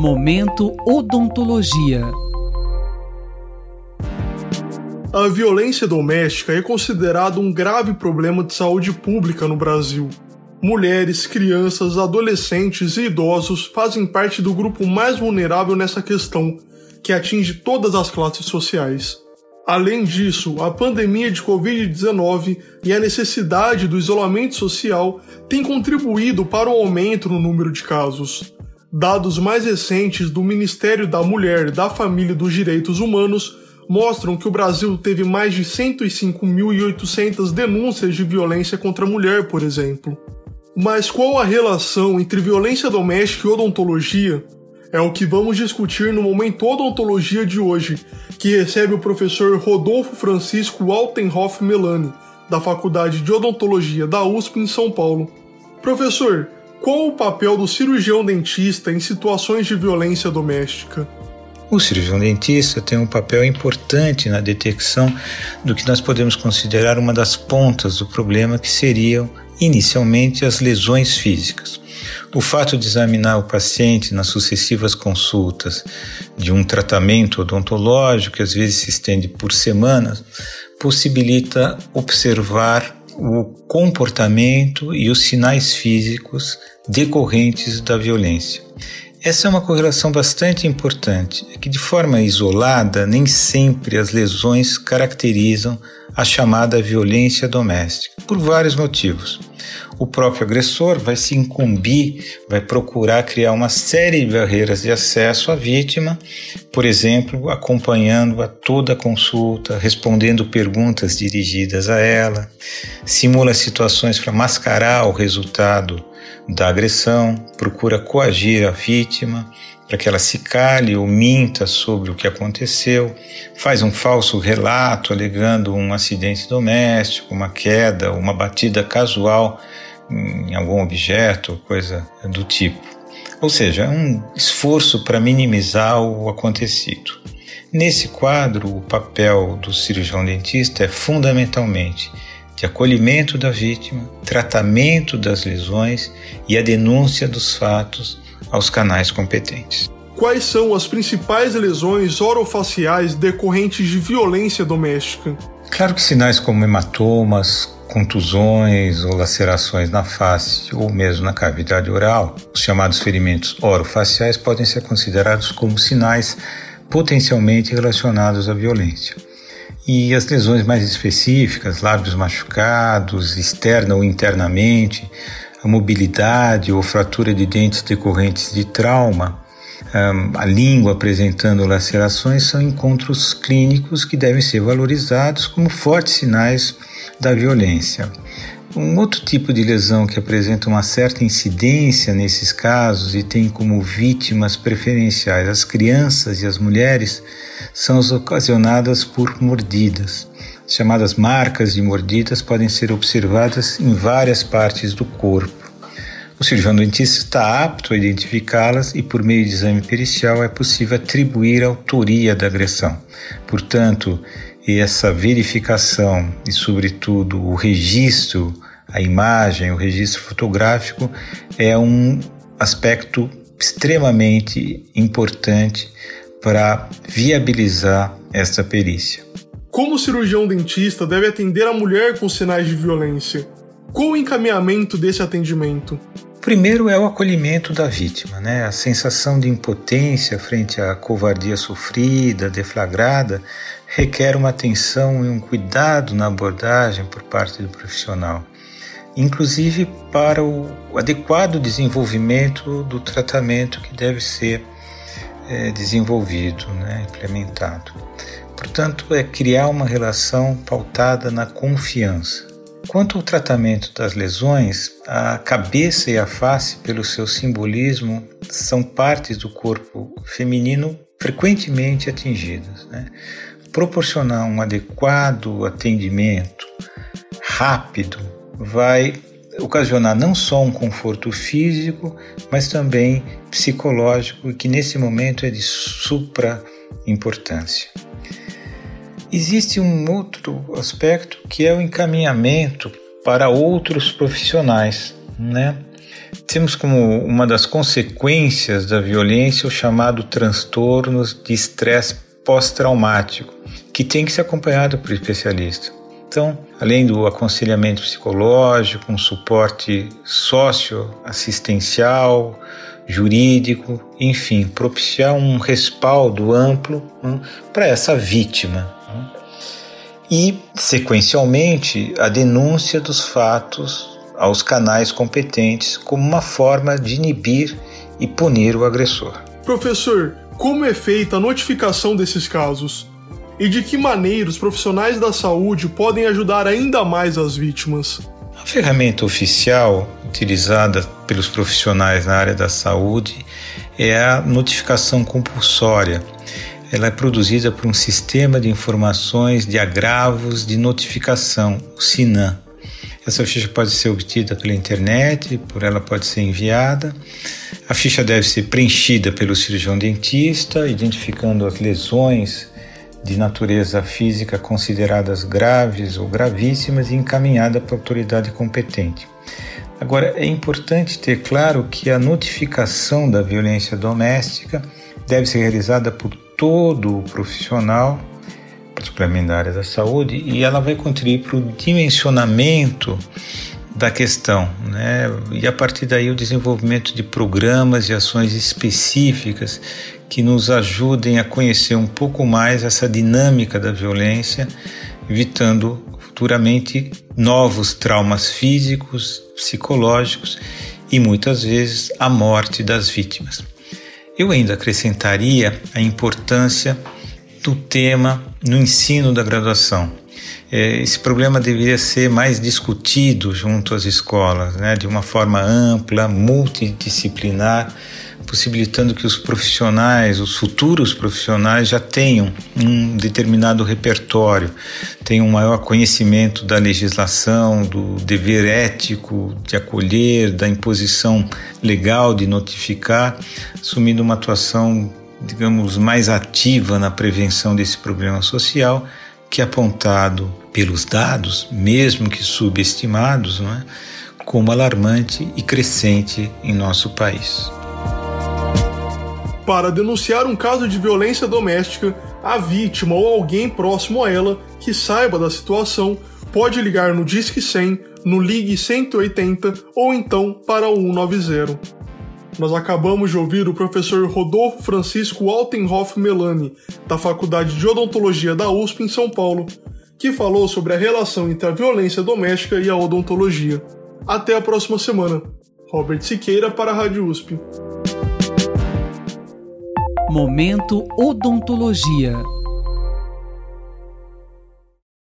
Momento Odontologia. A violência doméstica é considerada um grave problema de saúde pública no Brasil. Mulheres, crianças, adolescentes e idosos fazem parte do grupo mais vulnerável nessa questão, que atinge todas as classes sociais. Além disso, a pandemia de Covid-19 e a necessidade do isolamento social têm contribuído para o aumento no número de casos. Dados mais recentes do Ministério da Mulher, da Família e dos Direitos Humanos mostram que o Brasil teve mais de 105.800 denúncias de violência contra a mulher, por exemplo. Mas qual a relação entre violência doméstica e odontologia? É o que vamos discutir no Momento Odontologia de hoje, que recebe o professor Rodolfo Francisco Altenhoff Melani, da Faculdade de Odontologia da USP em São Paulo. Professor, qual o papel do cirurgião dentista em situações de violência doméstica? O cirurgião dentista tem um papel importante na detecção do que nós podemos considerar uma das pontas do problema, que seriam inicialmente as lesões físicas. O fato de examinar o paciente nas sucessivas consultas de um tratamento odontológico, que às vezes se estende por semanas, possibilita observar o comportamento e os sinais físicos decorrentes da violência. Essa é uma correlação bastante importante, é que de forma isolada nem sempre as lesões caracterizam a chamada violência doméstica, por vários motivos. O próprio agressor vai se incumbir, vai procurar criar uma série de barreiras de acesso à vítima, por exemplo, acompanhando-a toda a consulta, respondendo perguntas dirigidas a ela, simula situações para mascarar o resultado da agressão, procura coagir a vítima para que ela se cale ou minta sobre o que aconteceu, faz um falso relato alegando um acidente doméstico, uma queda, uma batida casual em algum objeto, coisa do tipo. Ou seja, é um esforço para minimizar o acontecido. Nesse quadro, o papel do cirurgião dentista é fundamentalmente de acolhimento da vítima, tratamento das lesões e a denúncia dos fatos aos canais competentes. Quais são as principais lesões orofaciais decorrentes de violência doméstica? Claro que sinais como hematomas, contusões ou lacerações na face ou mesmo na cavidade oral, os chamados ferimentos orofaciais podem ser considerados como sinais potencialmente relacionados à violência. E as lesões mais específicas, lábios machucados, externa ou internamente, a mobilidade ou fratura de dentes decorrentes de trauma, a língua apresentando lacerações são encontros clínicos que devem ser valorizados como fortes sinais da violência. Um outro tipo de lesão que apresenta uma certa incidência nesses casos e tem como vítimas preferenciais as crianças e as mulheres são as ocasionadas por mordidas. As chamadas marcas de mordidas podem ser observadas em várias partes do corpo. O cirurgião dentista está apto a identificá-las e, por meio de exame pericial, é possível atribuir a autoria da agressão. Portanto, essa verificação e, sobretudo, o registro, a imagem, o registro fotográfico é um aspecto extremamente importante para viabilizar esta perícia. Como o cirurgião dentista deve atender a mulher com sinais de violência? Qual o encaminhamento desse atendimento? Primeiro é o acolhimento da vítima, né? A sensação de impotência frente à covardia sofrida, deflagrada, requer uma atenção e um cuidado na abordagem por parte do profissional, inclusive para o adequado desenvolvimento do tratamento que deve ser é, desenvolvido, né, implementado. Portanto, é criar uma relação pautada na confiança. Quanto ao tratamento das lesões, a cabeça e a face, pelo seu simbolismo, são partes do corpo feminino frequentemente atingidas. Né? Proporcionar um adequado atendimento rápido vai ocasionar não só um conforto físico, mas também psicológico, que nesse momento é de supra importância. Existe um outro aspecto que é o encaminhamento para outros profissionais, né? temos como uma das consequências da violência o chamado transtornos de estresse pós-traumático, que tem que ser acompanhado por especialista. Então, além do aconselhamento psicológico, um suporte socioassistencial, jurídico, enfim, propiciar um respaldo amplo hum, para essa vítima. E, sequencialmente, a denúncia dos fatos aos canais competentes como uma forma de inibir e punir o agressor. Professor, como é feita a notificação desses casos? E de que maneira os profissionais da saúde podem ajudar ainda mais as vítimas? A ferramenta oficial utilizada pelos profissionais na área da saúde é a notificação compulsória. Ela é produzida por um sistema de informações de agravos de notificação, o SINAM. Essa ficha pode ser obtida pela internet, por ela pode ser enviada. A ficha deve ser preenchida pelo cirurgião dentista, identificando as lesões de natureza física consideradas graves ou gravíssimas e encaminhada para a autoridade competente. Agora, é importante ter claro que a notificação da violência doméstica deve ser realizada por todo o profissional, particularmente da área da saúde, e ela vai contribuir para o dimensionamento da questão, né? E a partir daí o desenvolvimento de programas e ações específicas que nos ajudem a conhecer um pouco mais essa dinâmica da violência, evitando futuramente novos traumas físicos, psicológicos e muitas vezes a morte das vítimas. Eu ainda acrescentaria a importância do tema no ensino da graduação. É, esse problema deveria ser mais discutido junto às escolas, né, de uma forma ampla, multidisciplinar, possibilitando que os profissionais, os futuros profissionais, já tenham um determinado repertório, tenham um maior conhecimento da legislação, do dever ético de acolher, da imposição legal de notificar, assumindo uma atuação, digamos, mais ativa na prevenção desse problema social que é apontado pelos dados, mesmo que subestimados, não é? como alarmante e crescente em nosso país. Para denunciar um caso de violência doméstica, a vítima ou alguém próximo a ela que saiba da situação pode ligar no Disque 100, no Ligue 180 ou então para o 190. Nós acabamos de ouvir o professor Rodolfo Francisco Altenhoff Melani, da Faculdade de Odontologia da USP em São Paulo, que falou sobre a relação entre a violência doméstica e a odontologia. Até a próxima semana. Robert Siqueira para a Rádio USP. Momento Odontologia.